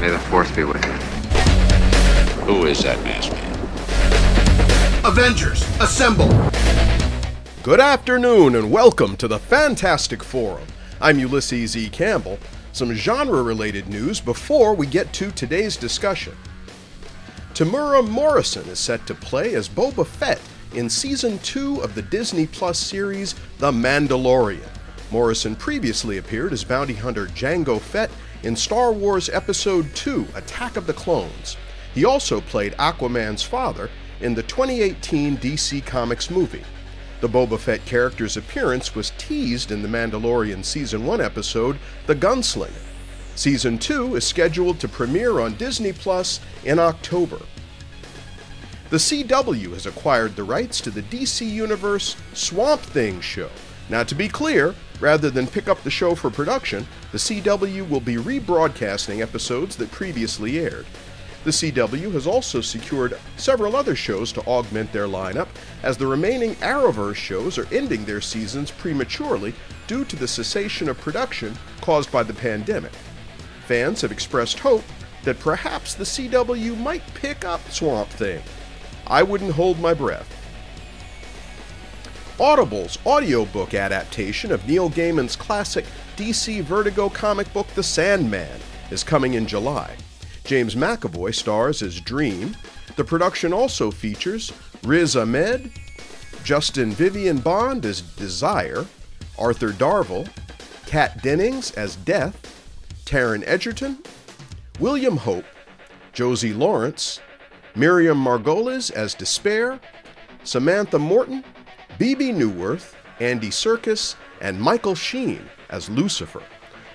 May the force be with you. Who is that masked man? Avengers, assemble! Good afternoon and welcome to the Fantastic Forum. I'm Ulysses E. Campbell. Some genre related news before we get to today's discussion. Temuera Morrison is set to play as Boba Fett in season 2 of the Disney Plus series The Mandalorian. Morrison previously appeared as bounty hunter Jango Fett in Star Wars Episode 2 Attack of the Clones. He also played Aquaman's father in the 2018 DC Comics movie. The Boba Fett character's appearance was teased in the Mandalorian Season 1 episode The Gunslinger. Season 2 is scheduled to premiere on Disney Plus in October. The CW has acquired the rights to the DC Universe Swamp Thing show. Now, to be clear, rather than pick up the show for production, the CW will be rebroadcasting episodes that previously aired. The CW has also secured several other shows to augment their lineup, as the remaining Arrowverse shows are ending their seasons prematurely due to the cessation of production caused by the pandemic. Fans have expressed hope that perhaps the CW might pick up Swamp Thing. I wouldn't hold my breath. Audible's audiobook adaptation of Neil Gaiman's classic DC Vertigo comic book The Sandman is coming in July. James McAvoy stars as Dream. The production also features Riz Ahmed, Justin Vivian Bond as Desire, Arthur Darvill, Kat Dennings as Death, Taron Egerton, William Hope, Josie Lawrence, Miriam Margolyes as Despair, Samantha Morton, Bebe Neuwirth, Andy Serkis, and Michael Sheen as Lucifer.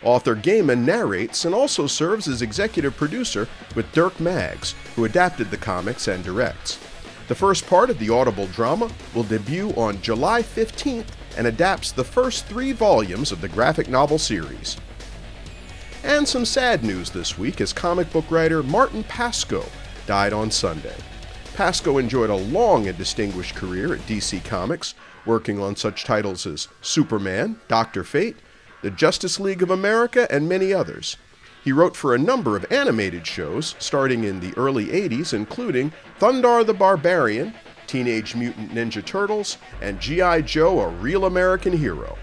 Author Gaiman narrates and also serves as executive producer with Dirk Maggs, who adapted the comics and directs. The first part of the Audible drama will debut on July 15th and adapts the first three volumes of the graphic novel series. And some sad news this week as comic book writer Martin Pasko died on Sunday. Pasko enjoyed a long and distinguished career at DC Comics, working on such titles as Superman, Doctor Fate, the Justice League of America, and many others. He wrote for a number of animated shows, starting in the early 80s, including Thundarr the Barbarian, Teenage Mutant Ninja Turtles, and G.I. Joe A Real American Hero.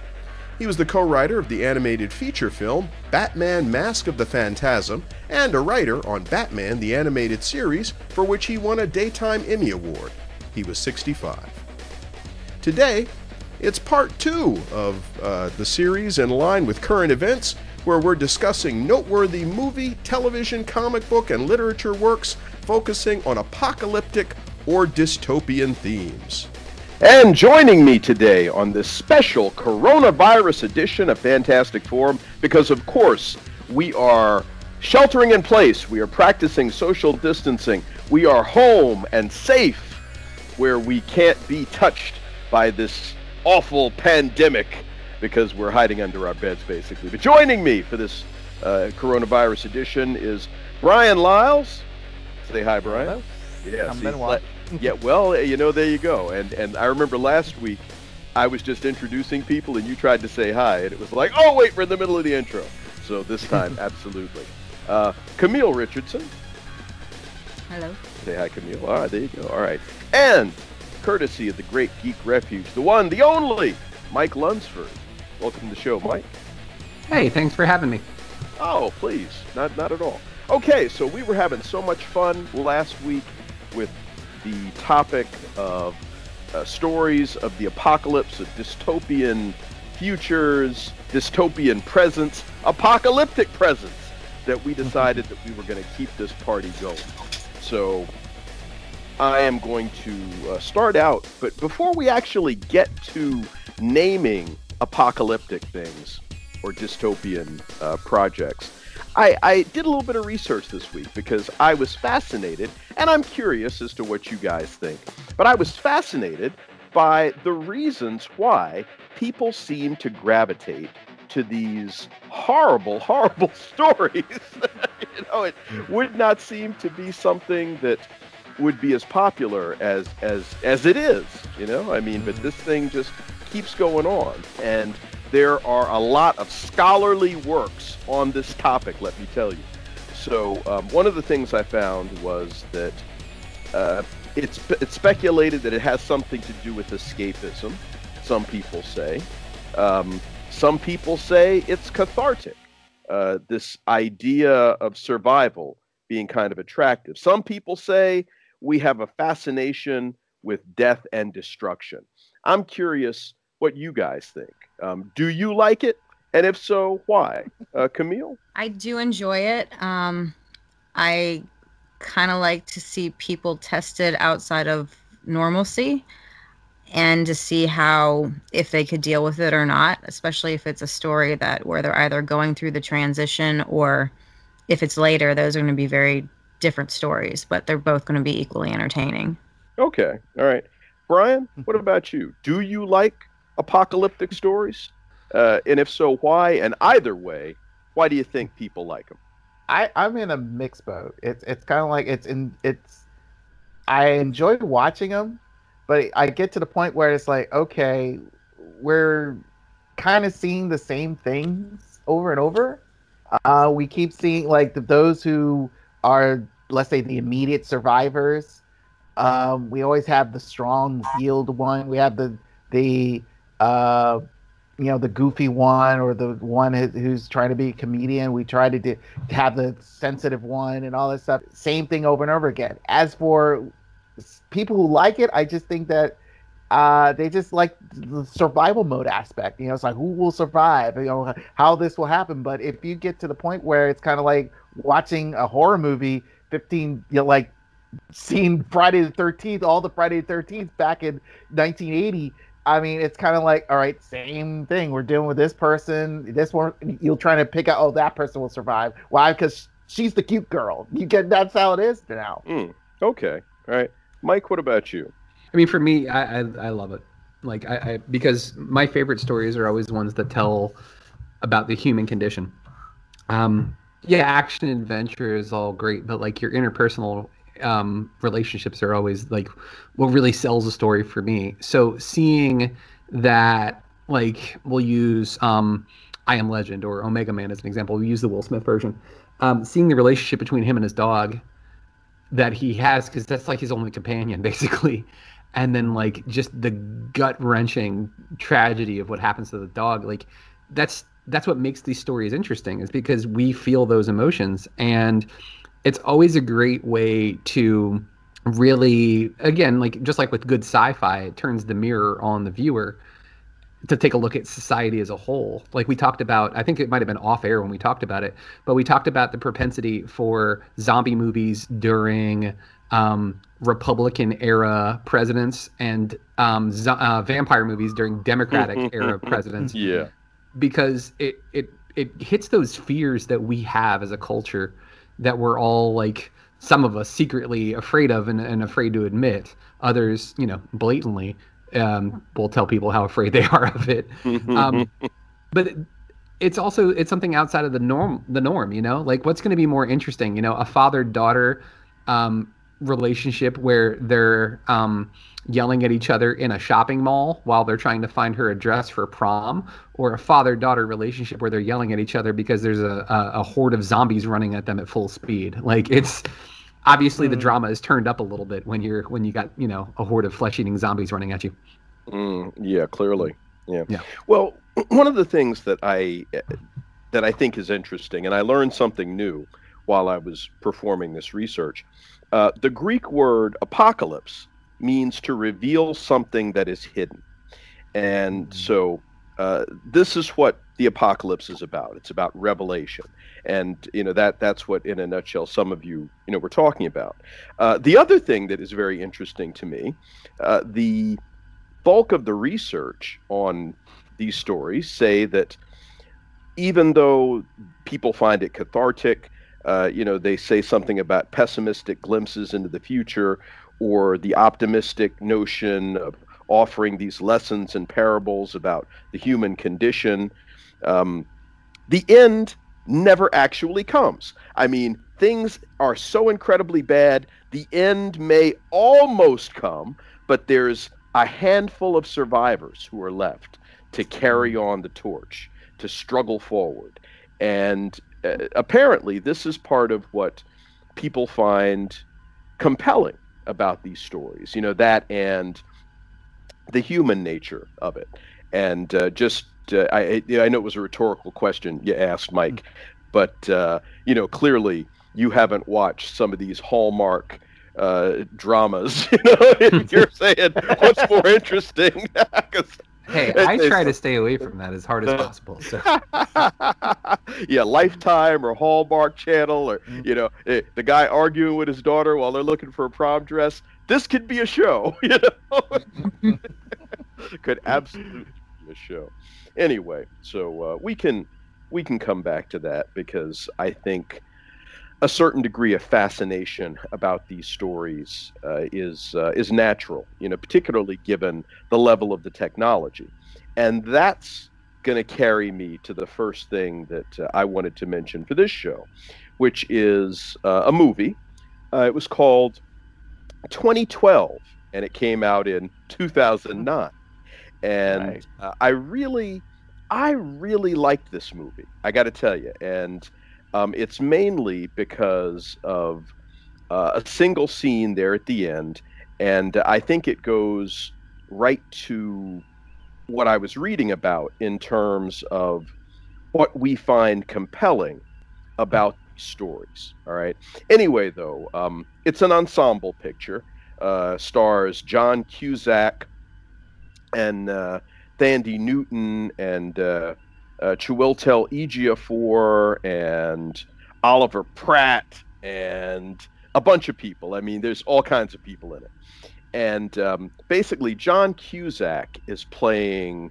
He was the co writer of the animated feature film Batman Mask of the Phantasm and a writer on Batman the Animated Series, for which he won a Daytime Emmy Award. He was 65. Today, it's part two of uh, the series in line with current events, where we're discussing noteworthy movie, television, comic book, and literature works focusing on apocalyptic or dystopian themes. And joining me today on this special coronavirus edition of Fantastic Forum, because of course we are sheltering in place, we are practicing social distancing, we are home and safe where we can't be touched by this awful pandemic because we're hiding under our beds basically. But joining me for this uh, coronavirus edition is Bryan Lyles. Say hi, Bryan. Hello. Yeah, I'm see, been a while. yeah, well, you know, there you go. And and I remember last week I was just introducing people and you tried to say hi and it was like, "Oh, wait, we're in the middle of the intro." So this time absolutely. Uh, Camille Richardson. Hello. Say hi, Camille. All right, there you go. All right. And courtesy of the Great Geek Refuge, the one, the only, Mike Lunsford. Welcome to the show, Mike. Hey, thanks for having me. Oh, please, not not at all. Okay, so we were having so much fun last week with the topic of uh, stories of the apocalypse, of dystopian futures, dystopian presents, apocalyptic presents, that we decided that we were going to keep this party going. So I am going to uh, start out, but before we actually get to naming apocalyptic things or dystopian uh, projects, I, I did a little bit of research this week because I was fascinated, and I'm curious as to what you guys think. But I was fascinated by the reasons why people seem to gravitate to these horrible, horrible stories. you know, it would not seem to be something that would be as popular as as as it is. You know, I mean, but this mm-hmm. thing just keeps going on, and there are a lot of scholarly works on this topic. Let me tell you. So um, one of the things I found was that uh, it's it's speculated that it has something to do with escapism. Some people say. Um, some people say it's cathartic. Uh, this idea of survival being kind of attractive. Some people say we have a fascination with death and destruction. I'm curious what you guys think. Um, do you like it? And if so, why? Uh, Camille? I do enjoy it. Um, I kind of like to see people tested outside of normalcy and to see how if they could deal with it or not especially if it's a story that where they're either going through the transition or if it's later those are going to be very different stories but they're both going to be equally entertaining okay all right brian what about you do you like apocalyptic stories uh, and if so why and either way why do you think people like them I, I'm in a mixed boat. It's it's kind of like it's in it's. I enjoy watching them, but I get to the point where it's like, okay, we're kind of seeing the same things over and over. Uh, we keep seeing like the, those who are, let's say, the immediate survivors. Um, we always have the strong, healed one. We have the the uh, you know the goofy one or the one who's trying to be a comedian. We try to, do, have the sensitive one and all that stuff. Same thing over and over again. As for people who like it i just think that uh, they just like the survival mode aspect. You know it's like who will survive? You know how this will happen. But if you get to the point where it's kind of like watching a horror movie 15 you know like seeing friday the 13th all the friday the 13th back in 1980 I mean, it's kind of like, all right, same thing. We're dealing with this person. This one, you're trying to pick out, oh, that person will survive. Why? Because she's the cute girl. You get that's how it is now. Mm, okay, all right, Mike. What about you? I mean, for me, I I, I love it. Like I, I because my favorite stories are always the ones that tell about the human condition. Um, yeah, action adventure is all great, but like your interpersonal um, relationships are always like what really sells a story for me. So seeing that, like, we'll use um, I Am Legend or Omega Man as an example. We use the Will Smith version. Um, seeing the relationship between him and his dog that he has, because that's like his only companion, basically. And then like just the gut wrenching tragedy of what happens to the dog, like that's that's what makes these stories interesting, is because we feel those emotions and it's always a great way to really again like just like with good sci-fi it turns the mirror on the viewer to take a look at society as a whole. Like we talked about i think it might have been off air when we talked about it but we talked about the propensity for zombie movies during um, republican era presidents and um, z- uh, vampire movies during democratic era presidents. Yeah. Because it it it hits those fears that we have as a culture that we're all like some of us secretly afraid of and, and afraid to admit. Others, you know, blatantly um, will tell people how afraid they are of it. Um, but it's also it's something outside of the norm. The norm, you know, like what's going to be more interesting? You know, a father daughter um, relationship where they're um, yelling at each other in a shopping mall while they're trying to find her address for prom, or a father daughter relationship where they're yelling at each other because there's a, a, a horde of zombies running at them at full speed. Like it's obviously mm. the drama is turned up a little bit when you're when you got you know a horde of flesh eating zombies running at you. Mm, yeah, clearly. Yeah. Yeah. Well, one of the things that I that I think is interesting, and I learned something new while I was performing this research. Uh, the Greek word apocalypse means to reveal something that is hidden. And mm-hmm. so uh, this is what the apocalypse is about. It's about revelation, and you know that that's what, in a nutshell, some of you you know were talking about. Uh, the other thing that is very interesting to me, uh, the bulk of the research on these stories say that even though people find it cathartic, uh, you know, they say something about pessimistic glimpses into the future or the optimistic notion of offering these lessons and parables about the human condition. Um, the end never actually comes. I mean, things are so incredibly bad, the end may almost come, but there's a handful of survivors who are left to carry on the torch, to struggle forward. And apparently, this is part of what people find compelling about these stories. You know, that and the human nature of it. And uh, just, uh, I, I know it was a rhetorical question you asked, Mike, but, uh, you know, clearly you haven't watched some of these Hallmark uh, dramas. You know, you're saying what's more interesting. hey, I try to stay away from that as hard as possible. So. yeah, Lifetime or Hallmark Channel, or Mm-hmm. you know, eh, the guy arguing with his daughter while they're looking for a prom dress. This could be a show. You know, could absolutely be a show. Anyway, so uh, we can we can come back to that because I think a certain degree of fascination about these stories uh, is uh, is natural, you know, particularly given the level of the technology, and that's going to carry me to the first thing that uh, I wanted to mention for this show, which is uh, a movie. Uh, it was called 2012, and it came out in 2009, and uh, I really, I really liked this movie. I got to tell you, and um, it's mainly because of uh, a single scene there at the end, and I think it goes right to what I was reading about in terms of what we find compelling about stories. All right. Anyway, though, um, it's an ensemble picture. Uh, stars John Cusack and uh, Thandie Newton and uh, uh, Chiwetel Ejiofor and Oliver Platt and a bunch of people. I mean, there's all kinds of people in it. And um, basically, John Cusack is playing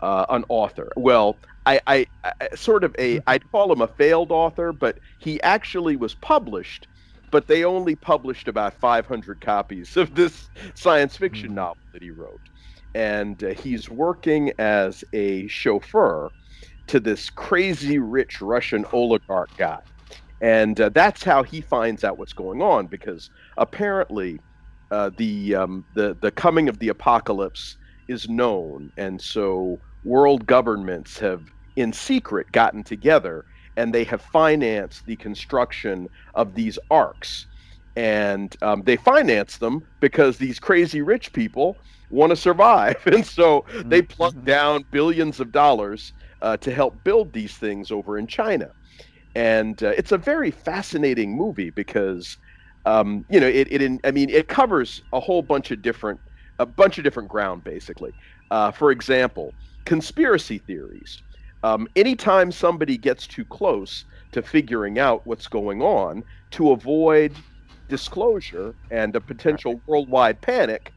uh, an author. Well, I, I, I sort of a I'd call him a failed author, but he actually was published, but they only published about 500 copies of this science fiction novel that he wrote, and uh, he's working as a chauffeur to this crazy rich Russian oligarch guy, and uh, that's how he finds out what's going on because apparently uh, the um, the the coming of the apocalypse is known, and so world governments have in secret gotten together and they have financed the construction of these arks. And um, they finance them because these crazy rich people want to survive. And so they plunk down billions of dollars uh, to help build these things over in china. And uh, it's a very fascinating movie because um, you know it, it in, i mean it covers a whole bunch of different a bunch of different ground basically. Uh, for example conspiracy theories. Um, anytime somebody gets too close to figuring out what's going on to avoid disclosure and a potential worldwide panic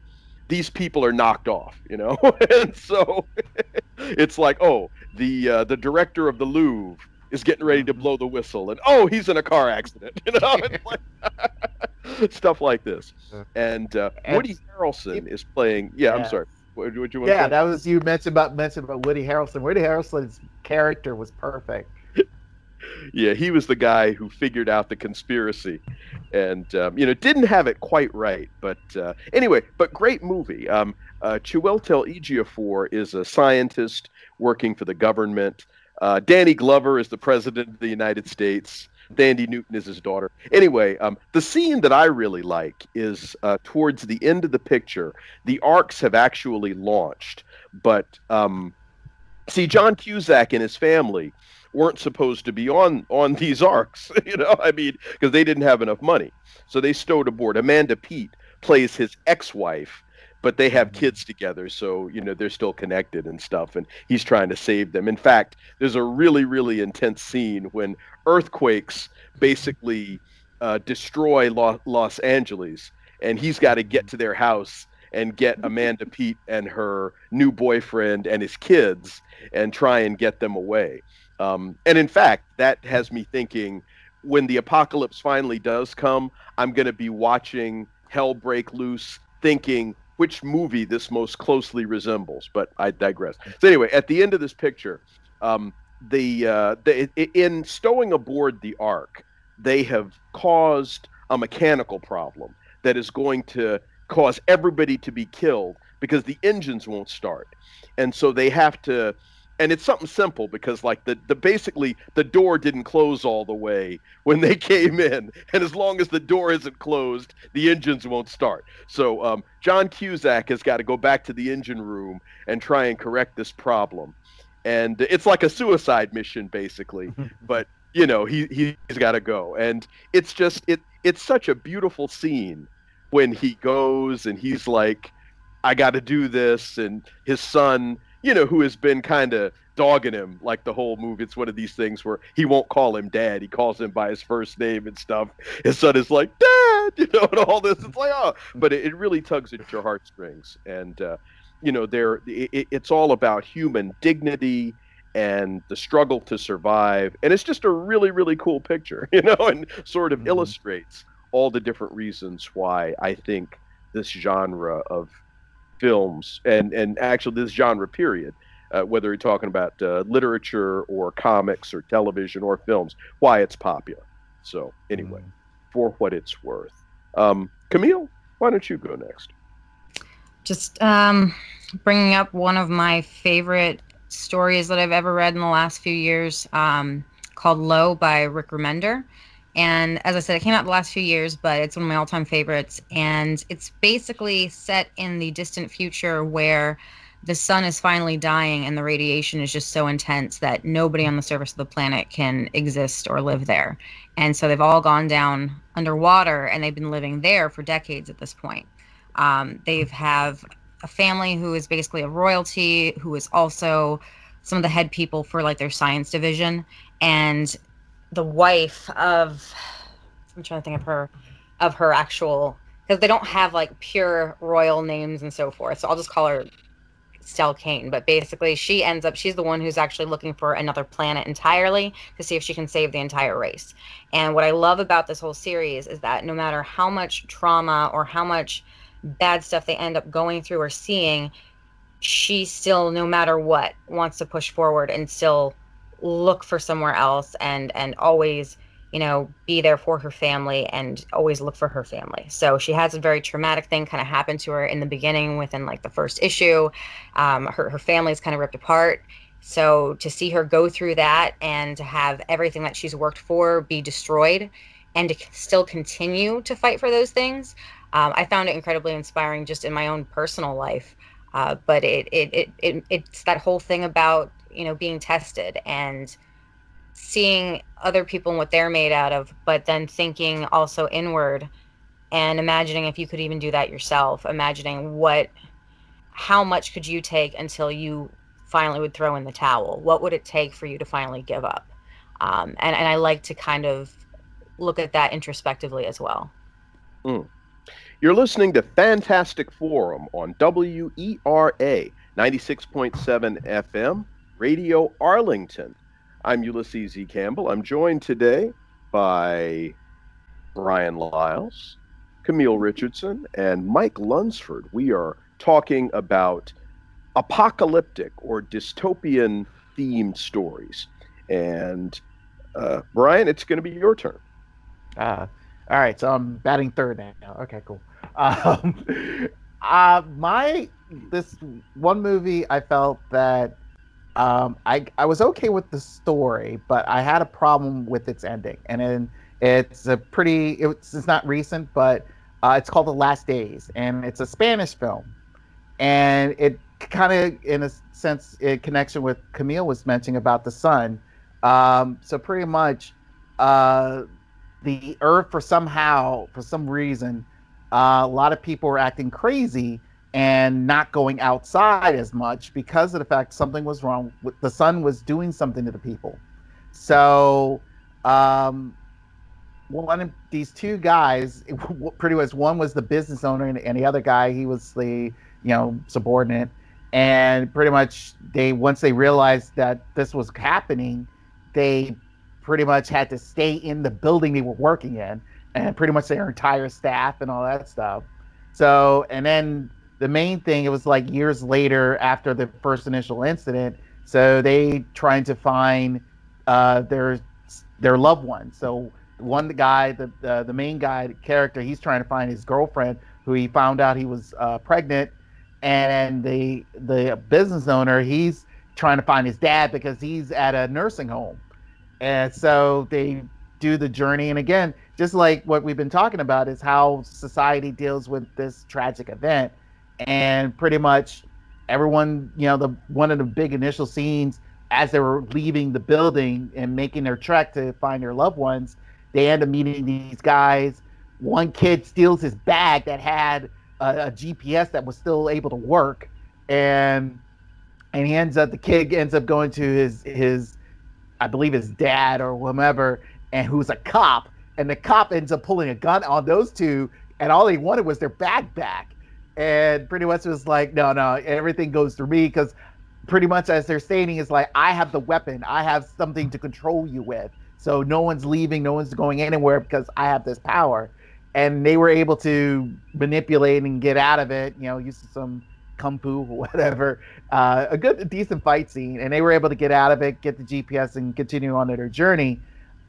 these people are knocked off you know? And so it's like oh the uh, the director of the louvre is getting ready to blow the whistle and oh he's in a car accident you know like, stuff like this and uh, And- woody harrelson is playing yeah, i'm sorry what, what you want to Yeah, say? that was you mentioned about mentioned about Woody Harrelson. Woody Harrelson's character was perfect. Yeah, he was the guy who figured out the conspiracy, and um, you know didn't have it quite right. But uh, anyway, but great movie. Um, uh, Chiwetel Ejiofor is a scientist working for the government. Uh, Danny Glover is the president of the United States. Thandie Newton is his daughter. Anyway, um, the scene that I really like is uh, towards the end of the picture. The arks have actually launched, but um, see, John Cusack and his family weren't supposed to be on on these arks. You know, I mean, because they didn't have enough money, so they stowed aboard. Amanda Peet plays his ex-wife, but they have kids together, so you know they're still connected and stuff. And he's trying to save them. In fact, there's a really really intense scene when earthquakes basically uh, destroy Lo- Los Angeles, and he's got to get to their house and get Amanda Peet and her new boyfriend and his kids and try and get them away. Um, and in fact, that has me thinking when the apocalypse finally does come, I'm going to be watching Hell Break Loose, thinking which movie this most closely resembles. But I digress. So anyway, at the end of this picture, um, the, uh, the in stowing aboard the Ark, they have caused a mechanical problem that is going to cause everybody to be killed because the engines won't start, and so they have to and it's something simple because like the, the basically the door didn't close all the way when they came in. And as long as the door isn't closed the engines won't start. So um, john cusack has got to go back to the engine room and try and correct this problem. And it's like a suicide mission basically. But you know he, he's got to go. And it's just it it's such a beautiful scene when he goes and he's like i got to do this. And his son you know, who has been kind of dogging him like the whole movie. It's one of these things where he won't call him dad. He calls him by his first name and stuff. His son is like, dad, you know, and all this. It's like, oh, but it, it really tugs at your heartstrings. And, uh, you know, there it, it's all about human dignity and the struggle to survive. And it's just a really, really cool picture, you know, and sort of mm-hmm. illustrates all the different reasons why I think this genre of films and and actually this genre period uh, whether you're talking about uh, literature or comics or television or films why it's popular. So anyway mm. for what it's worth. Um, camille why don't you go next? Just um, bringing up one of my favorite stories that i've ever read in the last few years um, called low by rick remender and as I said, it came out the last few years, but it's one of my all time favorites. And it's basically set in the distant future where the sun is finally dying and the radiation is just so intense that nobody on the surface of the planet can exist or live there. And so they've all gone down underwater and they've been living there for decades at this point. Um, they have a family who is basically a royalty, who is also some of the head people for like their science division. And the wife of I'm trying to think of her of her actual because they don't have like pure royal names and so forth. So I'll just call her Stel Caine. But basically, she ends up she's the one who's actually looking for another planet entirely to see if she can save the entire race. And what I love about this whole series is that no matter how much trauma or how much bad stuff they end up going through or seeing, she still, no matter what, wants to push forward and still look for somewhere else and and always you know be there for her family and always look for her family. So she has a very traumatic thing kind of happen to her in the beginning within like the first issue. Um, her, her family's kind of ripped apart. So to see her go through that and to have everything that she's worked for be destroyed and to still continue to fight for those things um, i found it incredibly inspiring just in my own personal life. Uh, but it, it, it, it it's that whole thing about you know being tested and seeing other people and what they're made out of but then thinking also inward and imagining if you could even do that yourself imagining what how much could you take until you finally would throw in the towel? What would it take for you to finally give up? Um, and, and i like to kind of look at that introspectively as well. Mm. you're listening to fantastic forum on wera 96.7 fm Radio Arlington. I'm Ulysses E. Campbell. I'm joined today by Bryan Lyles, Camille Richardson, and Mike Lunsford. We are talking about apocalyptic or dystopian themed stories. And uh, Bryan, it's going to be your turn. Uh, all right, so I'm batting third now. Okay, cool. Um, uh, my this one movie, I felt that um, I I was okay with the story, but I had a problem with its ending. And then it's a pretty it's, it's not recent, but uh, it's called The Last Days, and it's a Spanish film, and it kind of in a sense in connection with Camille was mentioning about the sun. Um, so pretty much, uh, the Earth for somehow for some reason, uh, a lot of people were acting crazy and not going outside as much because of the fact something was wrong. With, the sun was doing something to the people. So, um, one of these two guys, pretty much one was the business owner, and, and the other guy he was the you know subordinate. And pretty much they once they realized that this was happening, they pretty much had to stay in the building they were working in, and pretty much their entire staff and all that stuff. So, and then the main thing, it was like years later after the first initial incident. So they trying to find uh, their their loved ones. So one the guy, the the main guy the character, he's trying to find his girlfriend who he found out he was uh, pregnant, and the the business owner, he's trying to find his dad because he's at a nursing home, and so they do the journey. And again, just like what we've been talking about, is how society deals with this tragic event, and pretty much everyone, you know, the one of the big initial scenes as they were leaving the building and making their trek to find their loved ones, they end up meeting these guys. One kid steals his bag that had a, a GPS that was still able to work, and and he ends up the kid ends up going to his his I believe his dad or whomever, and who's a cop, and the cop ends up pulling a gun on those two, and all they wanted was their bag back. And pretty much was like, no, no, everything goes through me because pretty much as they're stating is like, I have the weapon, I have something to control you with. So no one's leaving, no one's going anywhere because I have this power. And they were able to manipulate and get out of it, you know, using some kung fu or whatever. Uh, a good, a decent fight scene, and they were able to get out of it, get the GPS, and continue on their journey.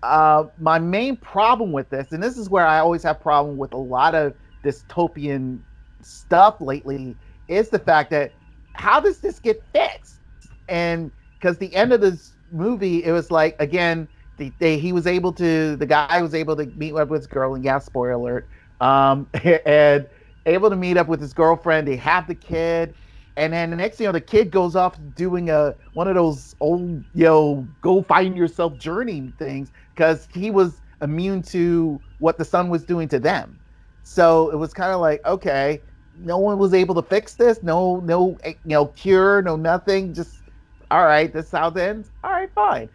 Uh, my main problem with this, and this is where I always have problem with a lot of dystopian stuff lately, is the fact that how does this get fixed? And because the end of this movie, it was like again, the, they, he was able to, the guy was able to meet up with his girl, and yeah, spoiler alert, um, and able to meet up with his girlfriend. They have the kid, and then the next thing you know, the kid goes off doing a one of those old, you know, go find yourself journey things because he was immune to what the sun was doing to them. So it was kind of like, okay, no one was able to fix this. No, no, eh, you know, cure, no nothing. Just all right. This is how it ends. All right, fine.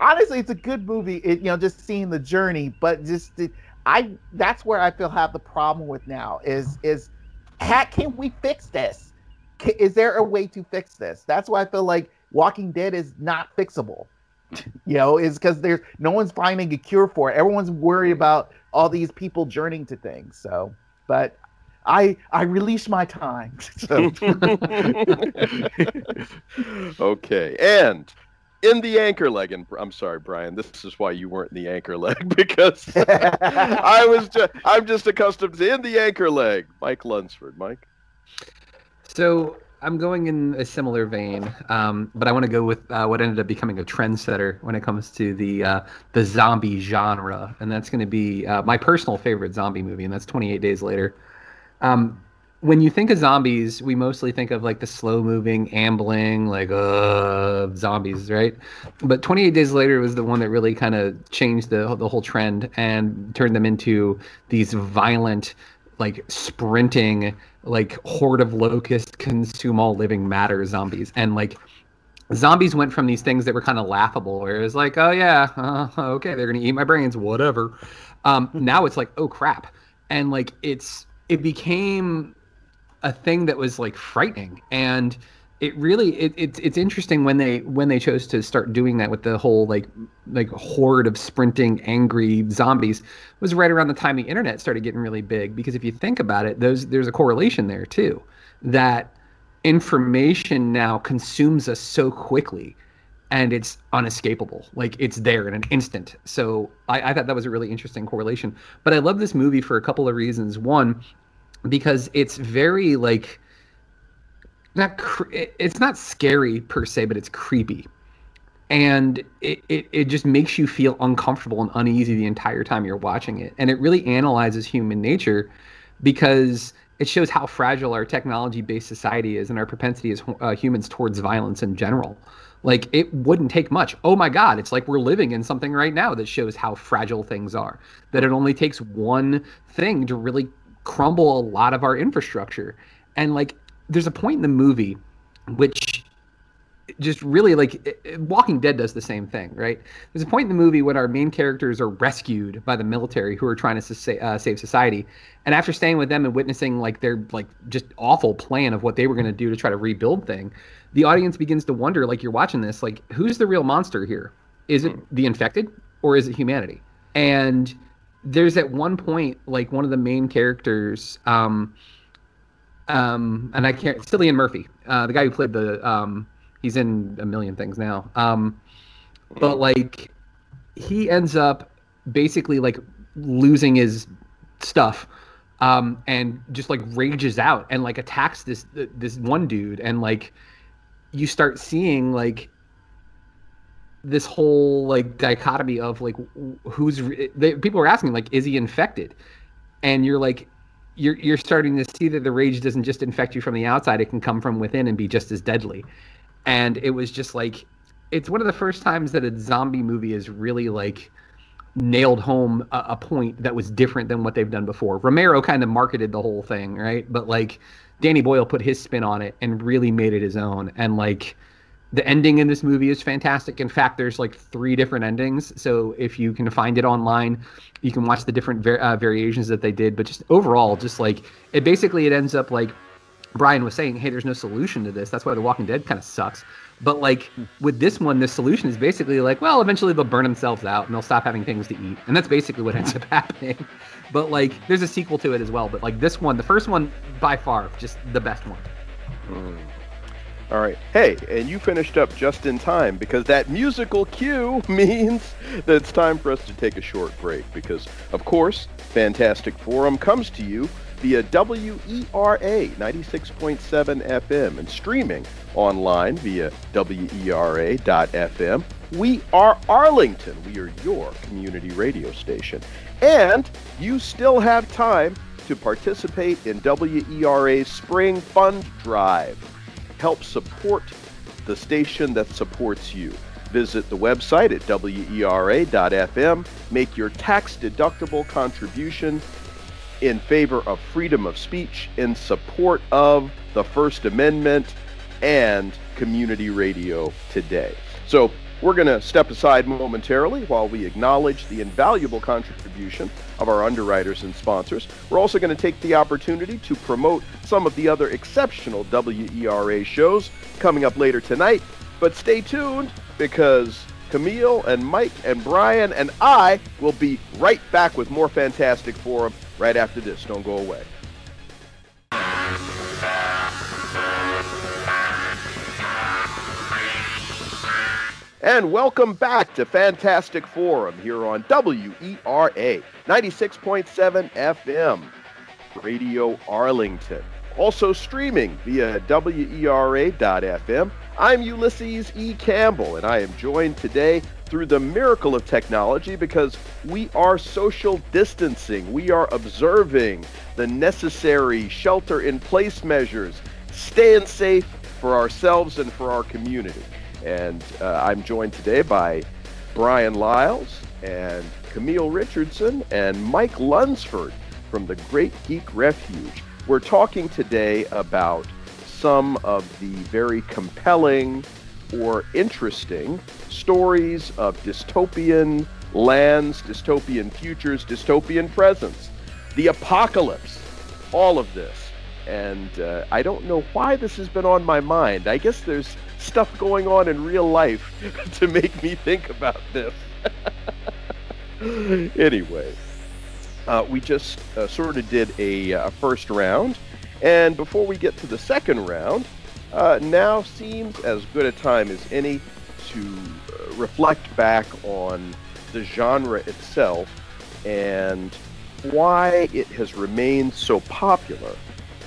Honestly, it's a good movie. It, you know, just seeing the journey, but just I. That's where I feel have the problem with now is is, how can we fix this? Is there a way to fix this? That's why I feel like Walking Dead is not fixable. you know, is because there's no one's finding a cure for it. Everyone's worried about all these people journeying to things. So, but I I release my time. So. okay, and in the anchor leg, and I'm sorry, Bryan, this is why you weren't in the anchor leg because I was just I'm just accustomed to in the anchor leg. Mike Lunsford, Mike. So I'm going in a similar vein, um, but I want to go with uh, what ended up becoming a trendsetter when it comes to the uh, the zombie genre, and that's going to be uh, my personal favorite zombie movie, and that's 28 Days Later. Um, when you think of zombies, we mostly think of like the slow moving, ambling, like uh zombies, right? But 28 Days Later was the one that really kind of changed the the whole trend and turned them into these violent, like sprinting, like horde of locusts consume all living matter zombies, and like zombies went from these things that were kind of laughable, where it was like, oh yeah, uh, okay, they're gonna eat my brains, whatever. Um, now it's like, oh crap, and like it's it became a thing that was like frightening. And it really it, it's it's interesting when they when they chose to start doing that with the whole like like horde of sprinting angry zombies was right around the time the internet started getting really big. Because if you think about it those there's a correlation there too that information now consumes us so quickly and it's unescapable. Like it's there in an instant. So I, I thought that was a really interesting correlation. But i love this movie for a couple of reasons. One because it's very like not cre- it's not scary per se but it's creepy. And it, it, it just makes you feel uncomfortable and uneasy the entire time you're watching it. And it really analyzes human nature because it shows how fragile our technology-based society is and our propensity as uh, humans towards violence in general. Like it wouldn't take much. Oh my god it's like we're living in something right now that shows how fragile things are that it only takes one thing to really crumble a lot of our infrastructure. And like, there's a point in the movie which just really like Walking Dead does the same thing, right? There's a point in the movie when our main characters are rescued by the military who are trying to uh, save society, and after staying with them and witnessing like their like just awful plan of what they were going to do to try to rebuild thing, the audience begins to wonder, like you're watching this, like who's the real monster here? is it the infected or is it humanity? And there's at one point like one of the main characters um um and I can't Cillian Murphy, uh the guy who played the um he's in a million things now. Um but like he ends up basically like losing his stuff um and just like rages out and like attacks this this one dude and like you start seeing like this whole like dichotomy of like who's they, people are asking like is he infected? And you're like you're you're starting to see that the rage doesn't just infect you from the outside it can come from within and be just as deadly. And it was just like it's one of the first times that a zombie movie is really like nailed home a, a point that was different than what they've done before. Romero kind of marketed the whole thing right? But like danny boyle put his spin on it and really made it his own. And like the ending in this movie is fantastic. In fact, there's like three different endings. So if you can find it online, you can watch the different uh, variations that they did. But just overall, just like it basically it ends up like Bryan was saying, hey, there's no solution to this. That's why The Walking Dead kind of sucks. But like with this one, the solution is basically like, well, eventually they'll burn themselves out and they'll stop having things to eat, and that's basically what ends up happening. But like, there's a sequel to it as well. But like this one, the first one by far, just the best one. Mm. All right. Hey, and you finished up just in time because that musical cue means that it's time for us to take a short break because, of course, Fantastic Forum comes to you via WERA 96.7 FM and streaming online via WERA.FM. We are Arlington. We are your community radio station. And you still have time to participate in WERA's Spring Fund Drive help support the station that supports you. Visit the website at wera.fm, make your tax deductible contribution in favor of freedom of speech, in support of the First Amendment and community radio today. So, we're going to step aside momentarily while we acknowledge the invaluable contribution of our underwriters and sponsors. We're also going to take the opportunity to promote some of the other exceptional WERA shows coming up later tonight. But stay tuned because Camille and Mike and Bryan and I will be right back with more Fantastic Forum right after this. Don't go away. And welcome back to Fantastic Forum here on WERA 96.7 FM, Radio Arlington. Also streaming via WERA.FM. I'm Ulysses E. Campbell, and I am joined today through the miracle of technology because we are social distancing. We are observing the necessary shelter in place measures, staying safe for ourselves and for our community. And uh, I'm joined today by Bryan Lyles and Camille Richardson and Mike Lunsford from the Great Geek Refuge. We're talking today about some of the very compelling or interesting stories of dystopian lands, dystopian futures, dystopian presents, the apocalypse, all of this. And uh, I don't know why this has been on my mind. I guess there's stuff going on in real life to make me think about this. anyway, uh, we just uh, sort of did a uh, first round, and before we get to the second round, uh, now seems as good a time as any to uh, reflect back on the genre itself and why it has remained so popular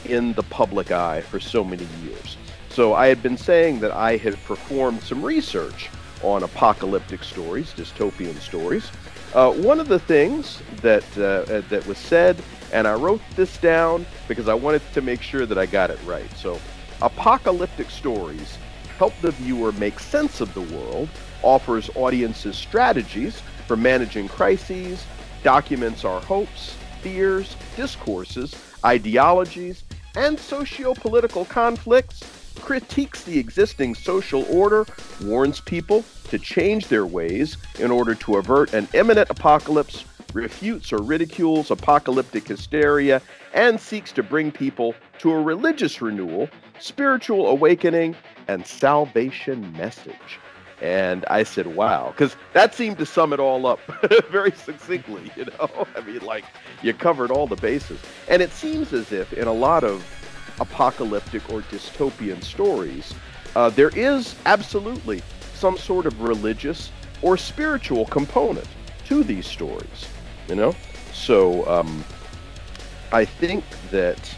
in the public eye for so many years. So I had been saying that I had performed some research on apocalyptic stories, dystopian stories. Uh, one of the things that uh, that was said, and I wrote this down because I wanted to make sure that I got it right. So, apocalyptic stories help the viewer make sense of the world, offers audiences strategies for managing crises, documents our hopes, fears, discourses, ideologies, and socio-political conflicts, critiques the existing social order, warns people to change their ways in order to avert an imminent apocalypse, refutes or ridicules apocalyptic hysteria, and seeks to bring people to a religious renewal, spiritual awakening, and salvation message. And I said, wow, because that seemed to sum it all up very succinctly, you know? I mean, like, you covered all the bases. And it seems as if in a lot of apocalyptic or dystopian stories, uh, there is absolutely some sort of religious or spiritual component to these stories, you know? So um, I think that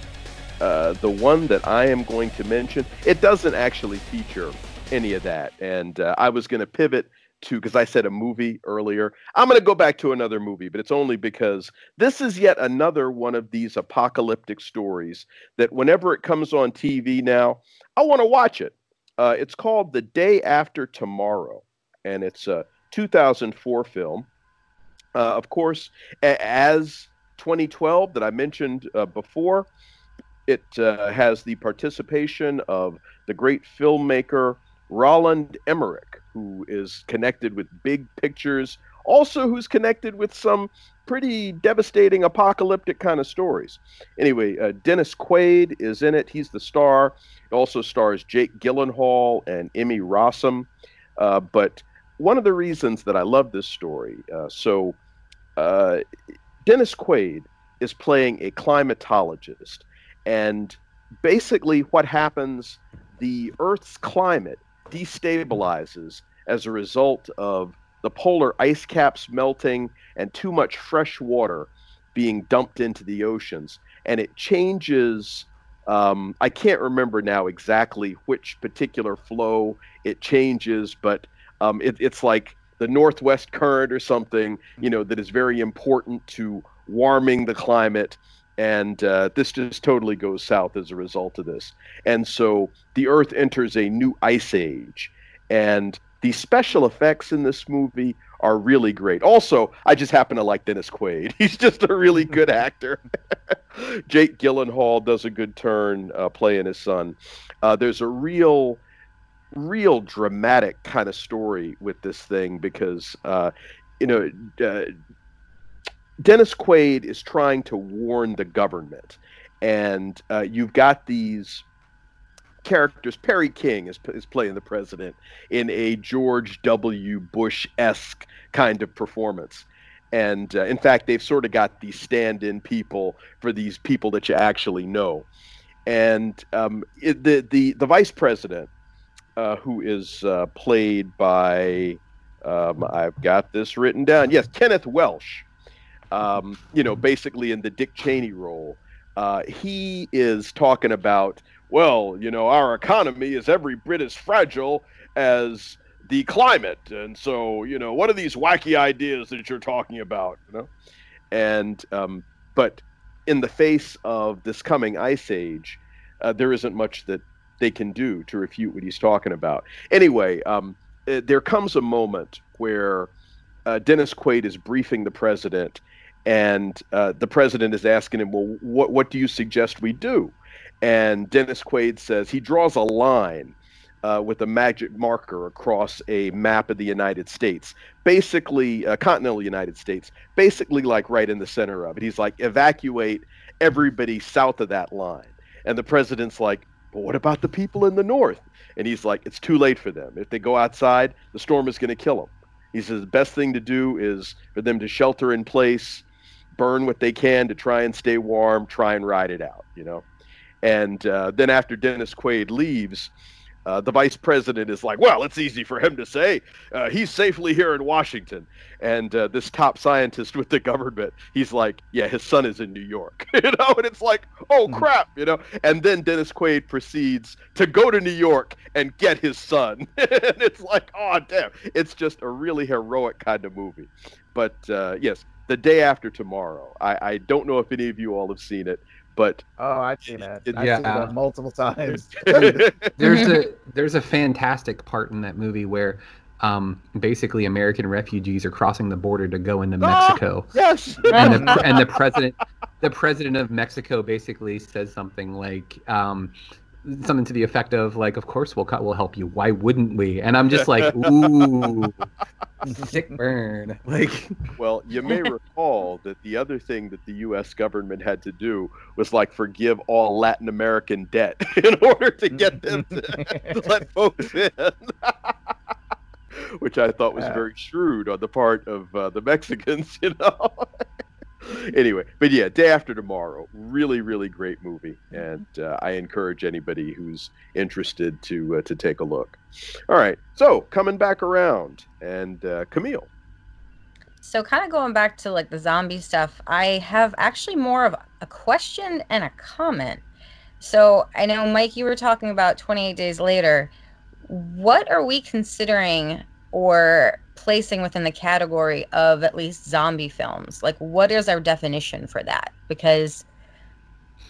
uh, the one that I am going to mention, it doesn't actually feature any of that. And uh, I was going to pivot to because I said a movie earlier. I'm going to go back to another movie, but it's only because this is yet another one of these apocalyptic stories that whenever it comes on TV now, I want to watch it. Uh, it's called The Day After Tomorrow, and it's a 2004 film. Uh, of course, a- as 2012 that I mentioned uh, before, it uh, has the participation of the great filmmaker Roland Emmerich, who is connected with big pictures, also who's connected with some pretty devastating apocalyptic kind of stories. Anyway, uh, Dennis Quaid is in it. He's the star. It also stars Jake Gyllenhaal and Emmy Rossum. Uh, but one of the reasons that I love this story, uh, so uh, Dennis Quaid is playing a climatologist. And basically, what happens, the Earth's climate destabilizes as a result of the polar ice caps melting and too much fresh water being dumped into the oceans. And it changes. Um, I can't remember now exactly which particular flow it changes, but um, it, it's like the northwest current or something, you know, that is very important to warming the climate. And uh, this just totally goes south as a result of this. And so the Earth enters a new ice age. And the special effects in this movie are really great. Also, I just happen to like Dennis Quaid. He's just a really good actor. Jake Gyllenhaal does a good turn uh, playing his son. Uh, there's a real, real dramatic kind of story with this thing because, uh, you know, uh, Dennis Quaid is trying to warn the government, and uh, you've got these characters. Perry King is, is playing the president in a George W. Bush esque kind of performance. And uh, in fact, they've sort of got these stand in people for these people that you actually know. And um, it, the, the, the vice president, uh, who is uh, played by, um, I've got this written down. Yes, Kenneth Welsh um, you know, basically in the Dick Cheney role. Uh, he is talking about, well, you know, our economy is every bit as fragile as the climate, and so, you know, what are these wacky ideas that you're talking about? You know, and um, but in the face of this coming ice age, uh, there isn't much that they can do to refute what he's talking about. Anyway, um, uh, there comes a moment where uh, Dennis Quaid is briefing the president, and uh, the president is asking him, "Well, what what do you suggest we do?" And Dennis Quaid says he draws a line uh, with a magic marker across a map of the United States, basically uh, continental United States, basically like right in the center of it. He's like, "Evacuate everybody south of that line," and the president's like, "But what about the people in the north?" And he's like, "It's too late for them. If they go outside, the storm is going to kill them." He says the best thing to do is for them to shelter in place, burn what they can to try and stay warm, try and ride it out, you know. And uh, then after Dennis Quaid leaves, uh, the vice president is like, well, it's easy for him to say. Uh, he's safely here in Washington. And uh, this top scientist with the government, he's like, yeah, his son is in New York. you know, and it's like, oh, crap, you know. And then Dennis Quaid proceeds to go to New York and get his son. and it's like, oh, damn. It's just a really heroic kind of movie. But uh, yes, the day after tomorrow. I, I don't know if any of you all have seen it, but oh, I've seen it. I've yeah. seen that multiple times. there's a there's a fantastic part in that movie where um, basically American refugees are crossing the border to go into Mexico. Oh, yes. And the, and the president the president of Mexico basically says something like um, something to the effect of like of course we'll cut we'll help you. Why wouldn't we? And i'm just like ooh. Sick burn. Like well you may recall that the other thing that the us government had to do was like forgive all latin american debt in order to get them to let folks in. Which I thought was Yeah. very shrewd on the part of uh, the Mexicans, you know. Anyway, but yeah, Day After Tomorrow, really, really great movie, and uh, I encourage anybody who's interested to uh, to take a look. All right, so coming back around, and uh, Camille. So kind of going back to like the zombie stuff, I have actually more of a question and a comment. So I know Mike, you were talking about 28 days later. What are we considering or placing within the category of at least zombie films? Like what is our definition for that? Because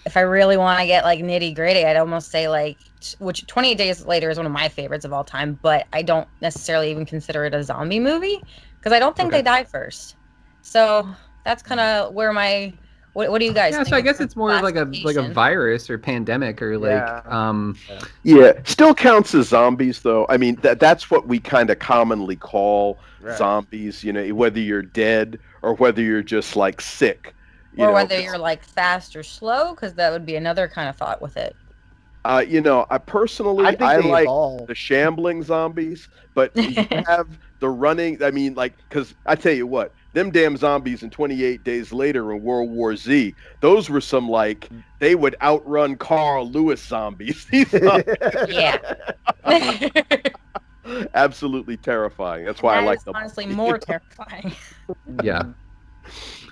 if I really want to get like nitty gritty, I'd almost say like t- which 28 days later is one of my favorites of all time, but I don't necessarily even consider it a zombie movie because I don't think Okay. they die first. So that's kind of where my what, what do you guys? Yeah, think so I guess it's more of like a like a virus or pandemic or like Yeah. um Yeah, still counts as zombies, though. I mean, that that's what we kind of commonly call Right. zombies. You know, whether you're dead or whether you're just like sick. You or know, whether you're like fast or slow, because that would be another kind of thought with it. Uh, you know, I personally I I like evolved. the shambling zombies, but you have the running. I mean, like, because I tell you what, them damn zombies in 28 Days Later in World War Z, those were some like they would outrun Carl Lewis zombies. Zombies, Yeah. absolutely terrifying. That's why I like them. honestly more terrifying. yeah.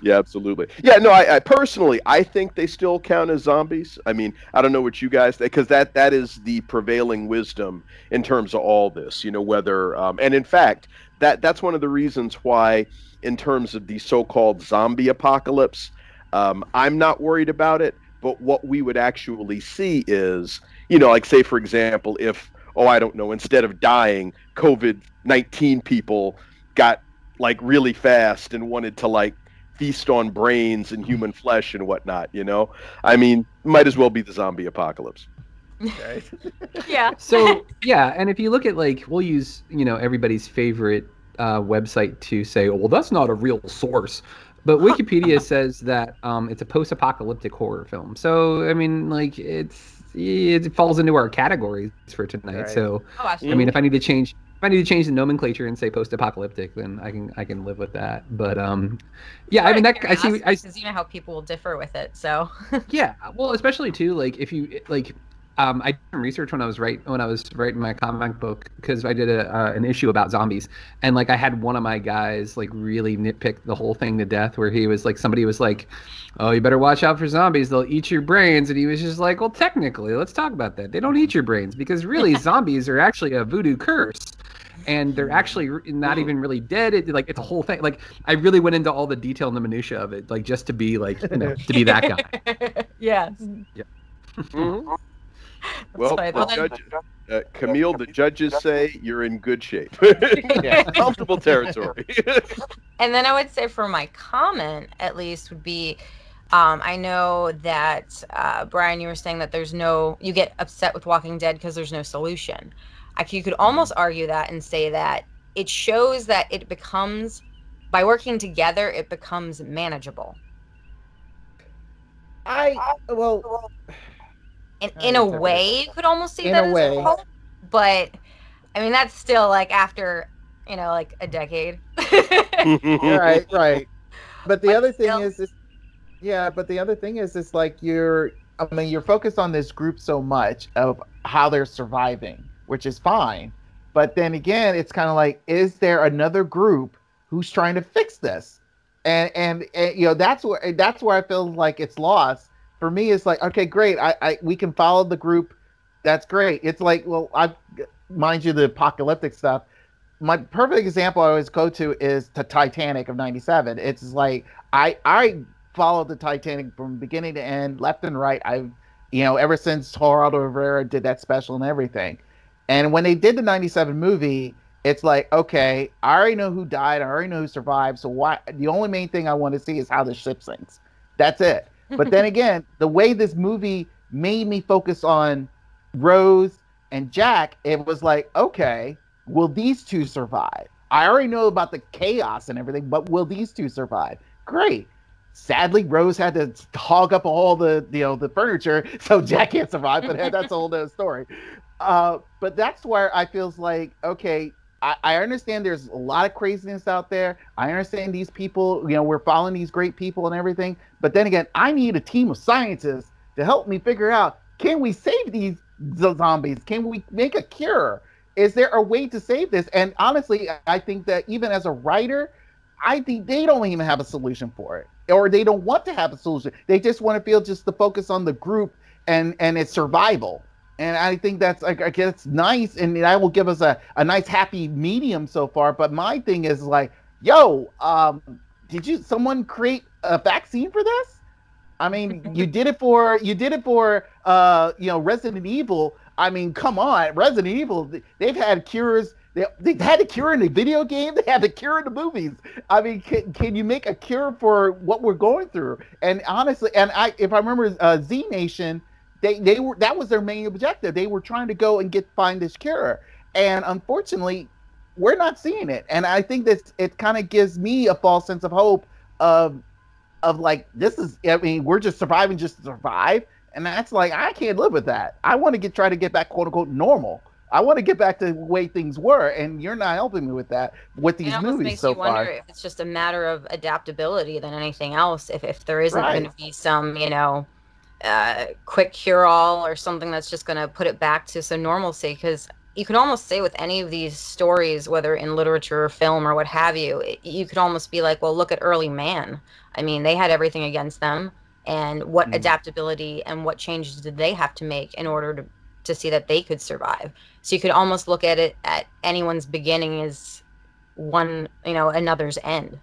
Yeah, absolutely. Yeah, no, I, I personally, I think they still count as zombies. I mean, I don't know what you guys think, because that that is the prevailing wisdom in terms of all this. You know, whether um, and in fact, that that's one of the reasons why, in terms of the so-called zombie apocalypse, um, I'm not worried about it. But what we would actually see is, you know, like say for example, if oh, I don't know, instead of dying, COVID nineteen people got like really fast and wanted to like feast on brains and human flesh and whatnot. You know, I mean, might as well be the zombie apocalypse. yeah. So yeah, and if you look at like we'll use you know everybody's favorite uh, website to say, oh, well, that's not a real source. But Wikipedia says that um, it's a post-apocalyptic horror film. So I mean, like it's it falls into our categories for tonight. Right. So Oh, I absolutely. mean, if I need to change, if I need to change the nomenclature and say post-apocalyptic, then I can I can live with that. But um, yeah, I mean that I see I because you know how people will differ with it. So yeah, well, especially too, like if you like, um, I did some research when I was write when I was writing my comic book because I did a uh, an issue about zombies, and like I had one of my guys like really nitpick the whole thing to death, where he was like somebody was like, "Oh, you better watch out for zombies; they'll eat your brains," and he was just like, "Well, technically, let's talk about that. They don't eat your brains because really, zombies are actually a voodoo curse." And they're actually not even really dead. It, like it's a whole thing. Like I really went into all the detail and the minutia of it, like just to be like you know to be that guy. yeah. Well, the Well, then- uh, Camille, the judges say you're in good shape, comfortable territory. And then I would say for my comment, at least, would be um, I know that, uh, Bryan, you were saying that there's no, you get upset with Walking Dead because there's no solution. I, c- you could almost argue that and say that it shows that it becomes, by working together, it becomes manageable. I well, And I in oh, a way, you could almost see In that a as way. a hope. But, I mean, that's still like after, you know, like a decade. right, right. But the But other thing is, is, yeah. But the other thing is, it's like you're. I mean, you're focused on this group so much of how they're surviving, which is fine. But then again, it's kind of like, is there another group who's trying to fix this? And, and and you know that's where that's where I feel like it's lost. For me, it's like, okay, great. I, I we can follow the group. That's great. It's like, well, I mind you, the apocalyptic stuff my perfect example I always go to is the Titanic of '97. It's like I I followed the Titanic from beginning to end, left and right. I've you know ever since Geraldo Rivera did that special and everything. And when they did the '97 movie, it's like okay, I already know who died, I already know who survived. So why? The only main thing I want to see is how the ship sinks. That's it. But then again, the way this movie made me focus on Rose and Jack, it was like okay will these two survive? I already know about the chaos and everything, but will these two survive? Great. Sadly, Rose had to hog up all the you know the furniture, so Jack can't survive. But that's a whole other story. Uh, but that's where I feels like okay, I, I understand there's a lot of craziness out there. I understand these people, you know, we're following these great people and everything. But then again, I need a team of scientists to help me figure out can we save these zombies? Can we make a cure? Is there a way to save this? And honestly, I think that even as a writer, I think they don't even have a solution for it, or they don't want to have a solution. They just want to feel just to focus on the group and and its survival. And I think that's like I guess nice, and that will give us a, a nice happy medium so far. But my thing is like, yo, um, did you someone create a vaccine for this? I mean, you did it for you did it for uh, you know Resident Evil. I mean, come on, Resident Evil. They've had cures. They, they've had a cure in the video game. They had a cure in the movies. I mean, can, can you make a cure for what we're going through? And honestly, and I, if I remember, uh, Z Nation they they were that was their main objective. They were trying to go and get find this cure, and unfortunately, we're not seeing it. And I think that it kind of gives me a false sense of hope of of like this is. I mean, we're just surviving just to survive, and that's like I can't live with that. I want to get try to get back quote unquote normal. I want to get back to the way things were, and you're not helping me with that with these it movies makes so you wonder if it's just a matter of adaptability than anything else. If if there isn't going to be some, you know, uh, quick cure all or something that's just going to put it back to some normalcy, because you can almost say with any of these stories, whether in literature or film or what have you, it, you could almost be like, well, look at early man. I mean, they had everything against them, and what Mm. adaptability and what changes did they have to make in order to to see that they could survive? So you could almost look at it at anyone's beginning as one, you know, another's end.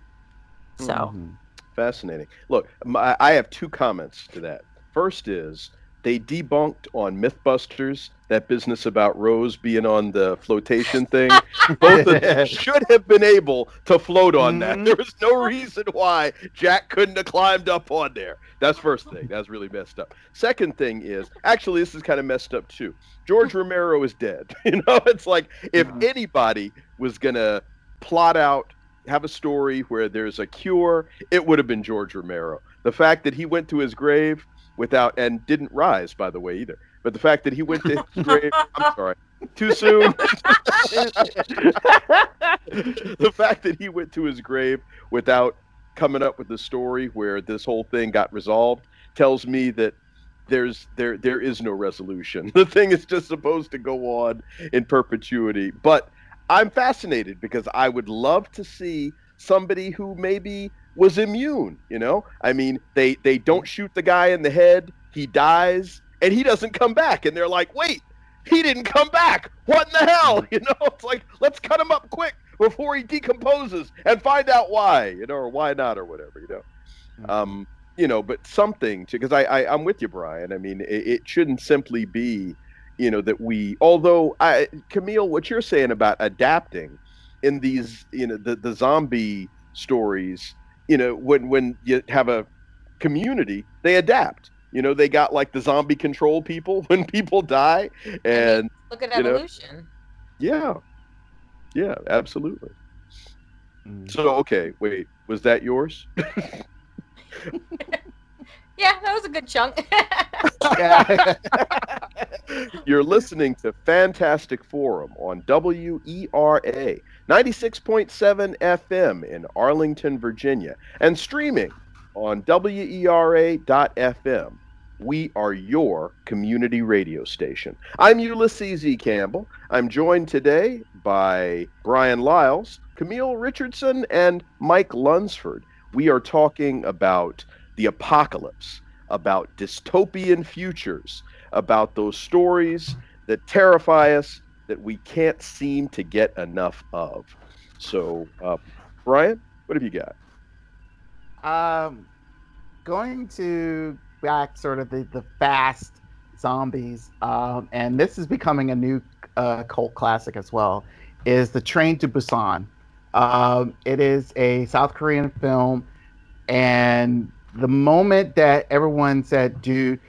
So. Mhm. Fascinating. Look, my, I have two comments to that. First is they debunked on MythBusters that business about Rose being on the flotation thing. Both of them should have been able to float on that. Mhm. There was no reason why Jack couldn't have climbed up on there. That's first thing. That's really messed up. Second thing is actually this is kind of messed up too. George Romero is dead. You know, it's like if Mhm. anybody was gonna plot out have a story where there's a cure, it would have been George Romero. The fact that he went to his grave without and didn't rise, by the way, either. But the fact that he went to his grave, I'm sorry, too soon. the fact that he went to his grave without coming up with the story where this whole thing got resolved tells me that there's there there is no resolution. The thing is just supposed to go on in perpetuity. But I'm fascinated because I would love to see somebody who maybe was immune, you know? I mean, they they don't shoot the guy in the head, he dies, and he doesn't come back and they're like, "Wait, he didn't come back. What in the hell?" You know, it's like, "Let's cut him up quick before he decomposes and find out why, you know, or why not or whatever, you know." Um, you know, but something to because I, I I'm with you, Bryan. I mean, it, it shouldn't simply be, you know, that we. Although I, Camille, what you're saying about adapting in these, you know, the the zombie stories, you know, when when you have a community, they adapt. You know, they got like the zombie control people when people die, and Look at you know, evolution. yeah, yeah, absolutely. Mm. So okay, wait, was that yours? Yeah, that was a good chunk. You're listening to Fantastic Forum on WERA 96.7 FM in Arlington, Virginia, and streaming on WERA.FM. We are your community radio station. I'm Ulysses E. Campbell. I'm joined today by Bryan Lyles, Camille Richardson, and Mike Lunsford. We are talking about the apocalypse, about dystopian futures, about those stories that terrify us that we can't seem to get enough of. So, uh, Bryan, what have you got? um, going to back sort of the, the fast zombies, um, and this is becoming a new uh, cult classic as well, is The Train to Busan. Um, it is a South Korean film, and the moment that everyone said, dude,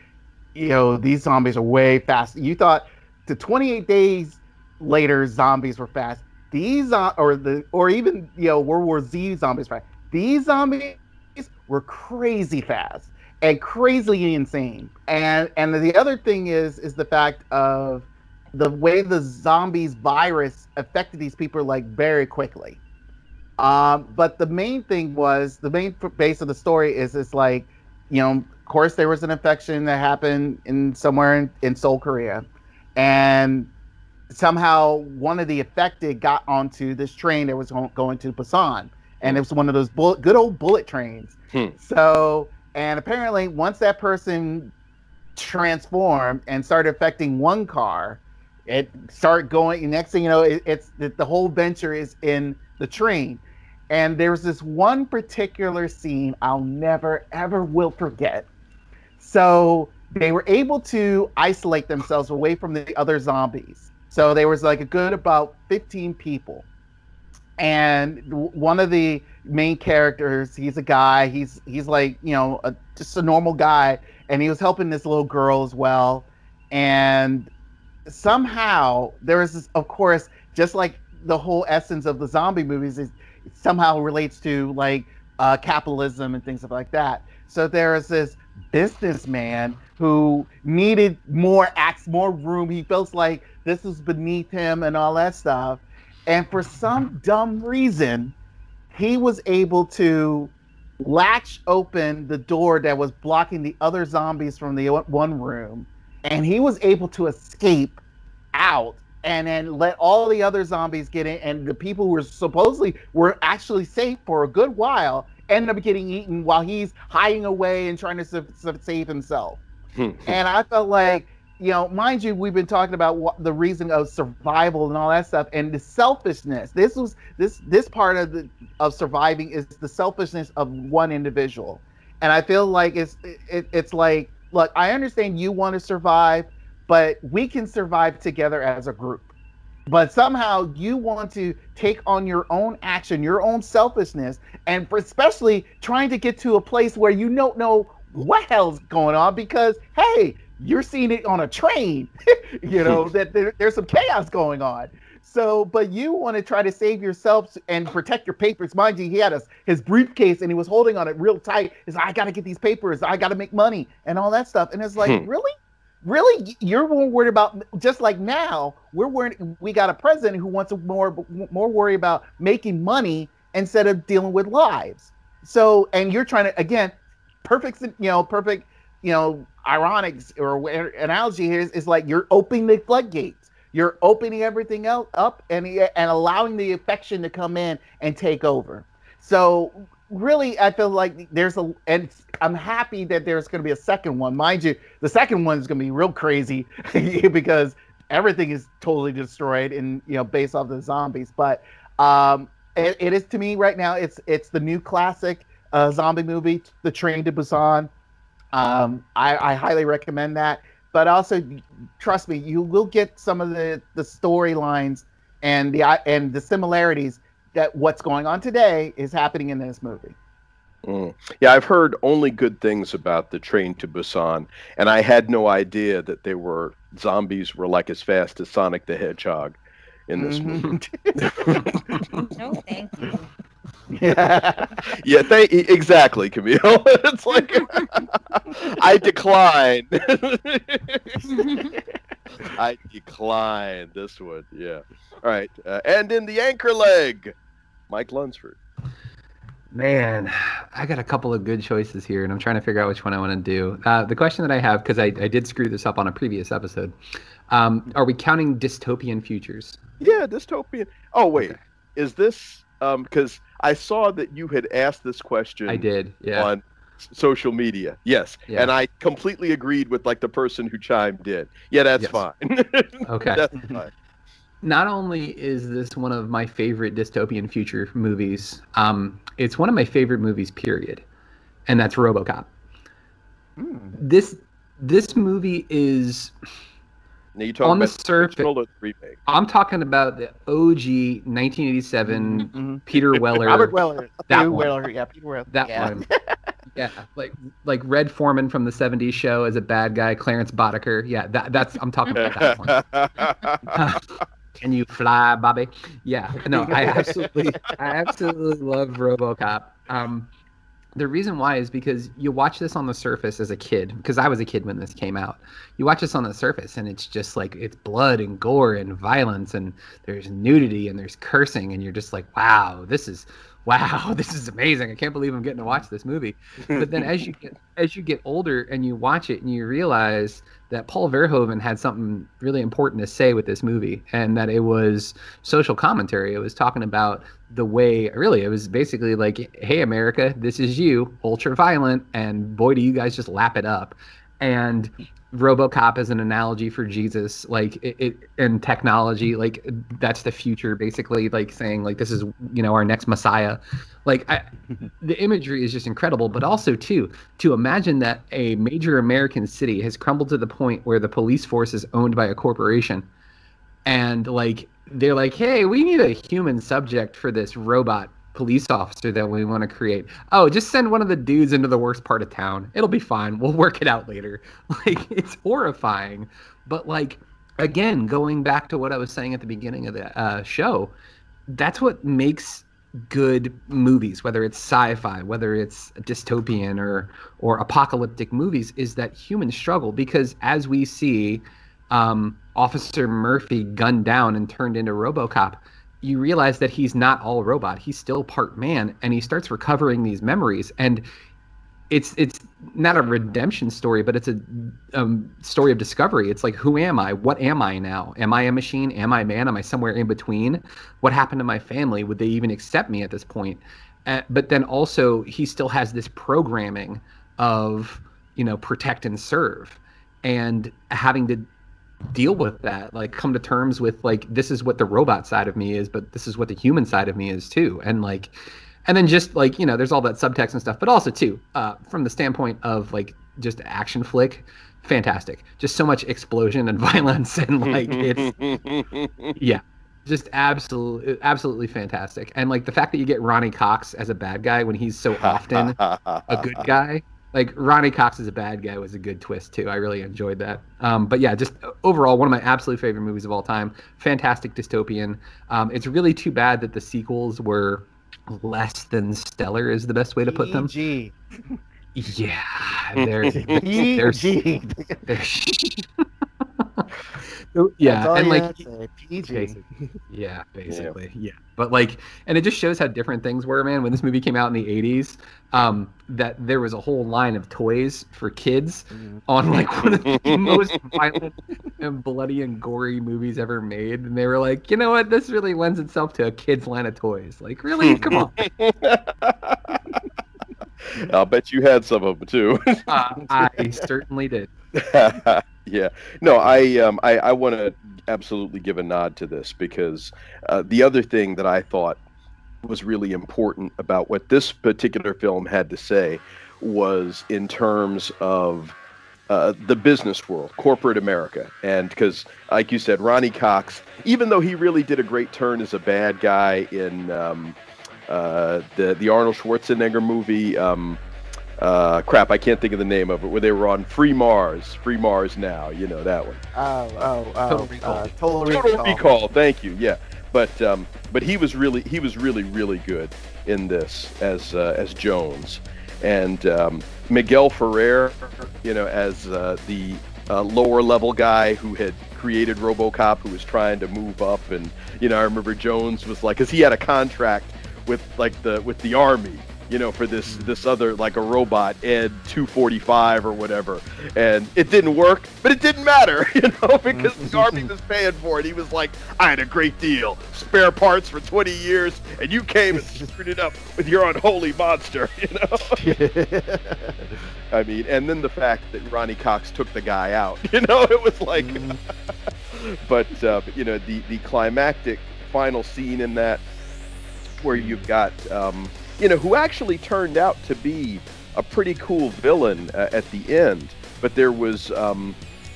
you know, these zombies are way fast, you thought the 28 days later zombies were fast. These, uh, or the, or even, you know, World War Z zombies, right? These zombies were crazy fast and crazily insane. And and the other thing is is the fact of the way the zombies virus affected these people like very quickly. Um, but the main thing was the main base of the story is it's like, you know, of course there was an infection that happened in somewhere in, in Seoul, Korea, and somehow one of the affected got onto this train that was going to Busan, and it was one of those bullet, good old bullet trains. Hmm. So, and apparently once that person transformed and started affecting one car, it start going. Next thing you know, it, it's the, whole venture is in the train. And there's this one particular scene I'll never ever will forget. So they were able to isolate themselves away from the other zombies. So there was like a good about 15 people. And one of the main characters, he's a guy, he's he's like, you know, a, just a normal guy and he was helping this little girl as well. And somehow there is this, of course, just like the whole essence of the zombie movies is it somehow relates to like uh, capitalism and things like that. So there is this businessman who needed more acts, more room. He feels like this is beneath him and all that stuff. And for some dumb reason, he was able to latch open the door that was blocking the other zombies from the one room. And he was able to escape out and then let all the other zombies get in and the people who were supposedly were actually safe for a good while end up getting eaten while he's hiding away and trying to sa- sa- save himself. And i felt like you know mind you we've been talking about what, the reason of survival and all that stuff and the selfishness. This was this this part of the of surviving is the selfishness of one individual. And i feel like it's it, it's like look i understand you want to survive but we can survive together as a group. But somehow you want to take on your own action, your own selfishness, and for especially trying to get to a place where you don't know what hell's going on because hey, you're seeing it on a train, you know that there, there's some chaos going on. So, but you want to try to save yourself and protect your papers. Mind you, he had a, his briefcase and he was holding on it real tight. He's like, I got to get these papers. I got to make money and all that stuff. And it's like, Hmm. really? really you're more worried about just like now we're worried we got a president who wants to more more worry about making money instead of dealing with lives so and you're trying to again perfect you know perfect you know ironic or analogy here is, is like you're opening the floodgates you're opening everything else up and and allowing the affection to come in and take over. So really i feel like there's a and i'm happy that there's going to be a second one. Mind you the second one is going to be real crazy because everything is totally destroyed and you know based off the zombies. But um it, it is to me right now it's it's the new classic uh zombie movie the train to busan. Um i i highly recommend that but also trust me you will get some of the the storylines and the and the similarities that what's going on today is happening in this movie Mm. Yeah, I've heard only good things about the train to Busan, and I had no idea that they were zombies were like as fast as Sonic the Hedgehog in this movie. No, thank you. yeah Yeah, they, exactly, Camille. it's like I decline. I decline this one. Yeah. All right. Uh, and in the anchor leg, Mike Lunsford. Man, I got a couple of good choices here, and I'm trying to figure out which one I want to do. Uh, the question that I have, because I, I did screw this up on a previous episode, um, are we counting dystopian futures? Yeah, dystopian. Oh wait, Okay. is this um because I saw that you had asked this question I did, yeah. on social media. Yes, Yeah. and I completely agreed with like the person who chimed in. Yeah, that's Yes. fine. Okay. that's fine. Not only is this one of my favorite dystopian future movies, um, it's one of my favorite movies, period, and that's RoboCop. This this movie is Now you talking On the about surface- original or the remake? I'm talking about the OG 1987 Mhm. Peter Weller. Robert Weller. That Peter one. Weller, yeah, Peter Weller. That yeah. one. Yeah, like like Red Foreman from the '70s show as a bad guy, Clarence Boddicker. Yeah, that that's I'm talking about that one. Can you fly, Bobby? Yeah, no, I absolutely, I absolutely love RoboCop. Um, the reason why is because you watch this on the surface as a kid because i was a kid when this came out. You watch this on the surface and it's just like it's blood and gore and violence and there's nudity and there's cursing and you're just like wow this is wow this is amazing. I can't believe i'm getting to watch this movie. But then as you get as you get older and you watch it and you realize that paul verhoeven had something really important to say with this movie and that it was social commentary. It was talking about the way really it was basically like hey america this is you ultra violent and boy do you guys just lap it up and robocop is an analogy for jesus like it, it and technology like that's the future basically like saying like this is you know our next messiah. Like I, the imagery is just incredible but also too to imagine that a major american city has crumbled to the point where the police force is owned by a corporation and like they're like, hey, we need a human subject for this robot police officer that we want to create. Oh, just send one of the dudes into the worst part of town. It'll be fine. We'll work it out later. Like, it's horrifying. But, like, again, going back to what I was saying at the beginning of the uh, show, that's what makes good movies whether it's sci-fi whether it's dystopian or or apocalyptic movies is that human struggle because as we see um, Officer Murphy gunned down and turned into RoboCop, you realize that he's not all robot. He's still part man, and he starts recovering these memories. And it's it's not a redemption story, but it's a um, story of discovery. It's like, who am I? What am I now? Am I a machine? Am I man? Am I somewhere in between? What happened to my family? Would they even accept me at this point? Uh, but then also, he still has this programming of you know protect and serve, and having to deal with that like come to terms with like this is what the robot side of me is but this is what the human side of me is too. And like and then just like you know there's all that subtext and stuff but also too uh, from the standpoint of like just action flick fantastic. Just so much explosion and violence and like it's yeah. Just absolutely absolutely fantastic. And like the fact that you get ronny cox as a bad guy when he's so often a good guy like Ronny Cox is a bad guy was a good twist too. I really enjoyed that. Um, but yeah, just overall one of my absolute favorite movies of all time. Fantastic dystopian. Um, it's really too bad that the sequels were less than stellar. Is the best way to put them. PG. Yeah, there's there's, there's yeah, and like PG. yeah, basically, yeah. But like, and it just shows how different things were, man. When this movie came out in the '80s, um, that there was a whole line of toys for kids Mm-hmm. on like one of the most violent and bloody and gory movies ever made, and they were like, you know what, this really lends itself to a kids line of toys. Like, really, come on. I'll bet you had some of them too. Uh, I certainly did. Yeah. No, I um, I, I want to absolutely give a nod to this because uh, the other thing that I thought was really important about what this particular film had to say was in terms of uh, the business world, corporate America, and because, like you said, Ronny Cox, even though he really did a great turn as a bad guy in um, uh, the the Arnold Schwarzenegger movie. Um, uh, crap, I can't think of the name of it. Where they were on Free Mars, Free Mars Now, you know that one. Oh, oh, oh. Total Recall. Uh, total recall. Total Recall. Thank you. Yeah, but um, but he was really he was really really good in this as uh, as Jones, and um, Miguel Ferrer, you know, as uh, the uh, lower level guy who had created RoboCop, who was trying to move up, and you know, I remember Jones was like, because he had a contract with like the with the army you know, for this this other like a robot Ed 245 or whatever, and it didn't work, but it didn't matter, you know, because army was paying for it. He was like, I had a great deal, spare parts for 20 years, and you came and screwed it up with your unholy monster, you know. I mean, and then the fact that Ronny Cox took the guy out, you know, it was like, but uh, you know, the the climactic final scene in that where you've got. Um, you know, who actually turned out to be a pretty cool villain uh, at the end. But there was, um,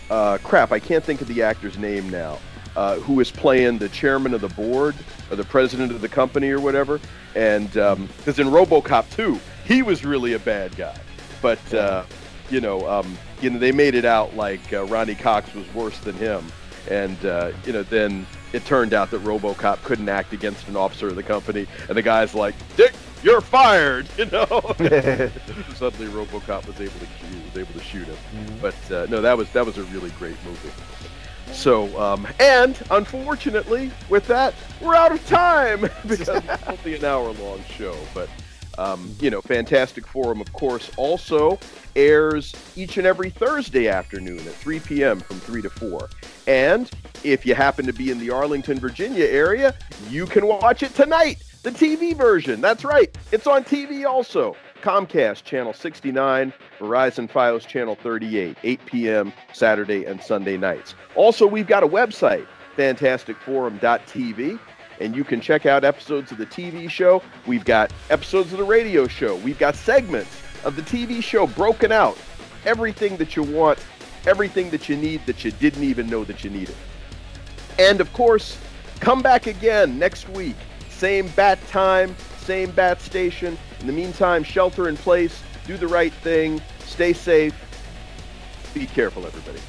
uh, crap, I can't think of the actor's name now, uh, who was playing the chairman of the board or the president of the company or whatever. And because in RoboCop 2, he was really a bad guy. But, uh, you know, um, you know, they made it out like uh, Ronny Cox was worse than him. And, uh, you know, then it turned out that RoboCop couldn't act against an officer of the company. And the guy's like, Dick, you're fired. You know. Suddenly, RoboCop was able to was able to shoot him. Mhm. But uh, no, that was that was a really great movie. So, um, and unfortunately, with that, we're out of time because it's only an hour-long show. But um, you know, Fantastic Forum, of course, also airs each and every Thursday afternoon at 3 p.m. from 3 to 4. And if you happen to be in the Arlington, Virginia area, you can watch it tonight. The TV version. That's right. It's on TV also. Comcast channel 69, Verizon Fios channel 38, 8 p.m. Saturday and Sunday nights. Also, we've got a website, fantasticforum.tv, and you can check out episodes of the TV show. We've got episodes of the radio show. We've got segments of the TV show broken out. Everything that you want, everything that you need that you didn't even know that you needed. And of course, come back again next week. Same bat time, same bat station. In the meantime, shelter in place, do the right thing, stay safe, be careful, everybody.